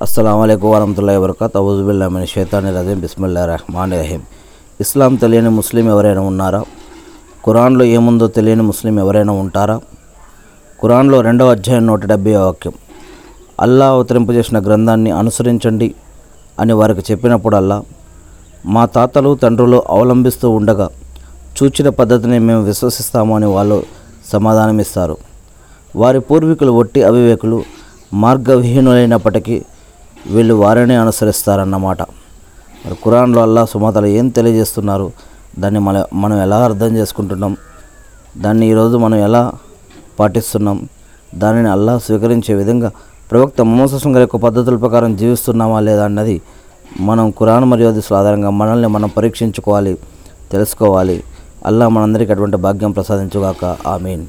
అస్సలం అయికు వరహతుల్లా వరకత్ అవుజుబుల్లామిన్ షేతాని రజీం బిస్మిల్లా రహమాన్ రహీం ఇస్లాం తెలియని ముస్లిం ఎవరైనా ఉన్నారా? కురాన్లో ఏముందో తెలియని ముస్లిం ఎవరైనా ఉంటారా? కురాన్లో రెండవ అధ్యాయం నూట డెబ్బై వాక్యం. అల్లా అవతరింపజేసిన గ్రంథాన్ని అనుసరించండి అని వారికి చెప్పినప్పుడల్లా మా తాతలు తండ్రులు అవలంబిస్తూ ఉండగా చూచిన పద్ధతిని మేము విశ్వసిస్తాము అని వాళ్ళు సమాధానమిస్తారు. వారి పూర్వీకులు ఒట్టి అవివేకులు మార్గవిహీనులైనప్పటికీ వీళ్ళు వారిని అనుసరిస్తారన్నమాట. మరి ఖురాన్లో అల్లా సుమతలు ఏం తెలియజేస్తున్నారు? దాన్ని మన మనం ఎలా అర్థం చేసుకుంటున్నాం? దాన్ని ఈరోజు మనం ఎలా పాటిస్తున్నాం? దానిని అల్లా స్వీకరించే విధంగా ప్రవక్త మోససం గారి యొక్క పద్ధతుల ప్రకారం జీవిస్తున్నామా లేదా అన్నది మనం కురాన్ మరియు హదీసుల ఆధారంగా మనల్ని మనం పరీక్షించుకోవాలి తెలుసుకోవాలి. అల్లా మనందరికీ అటువంటి భాగ్యం ప్రసాదించుగాక. ఆమీన్.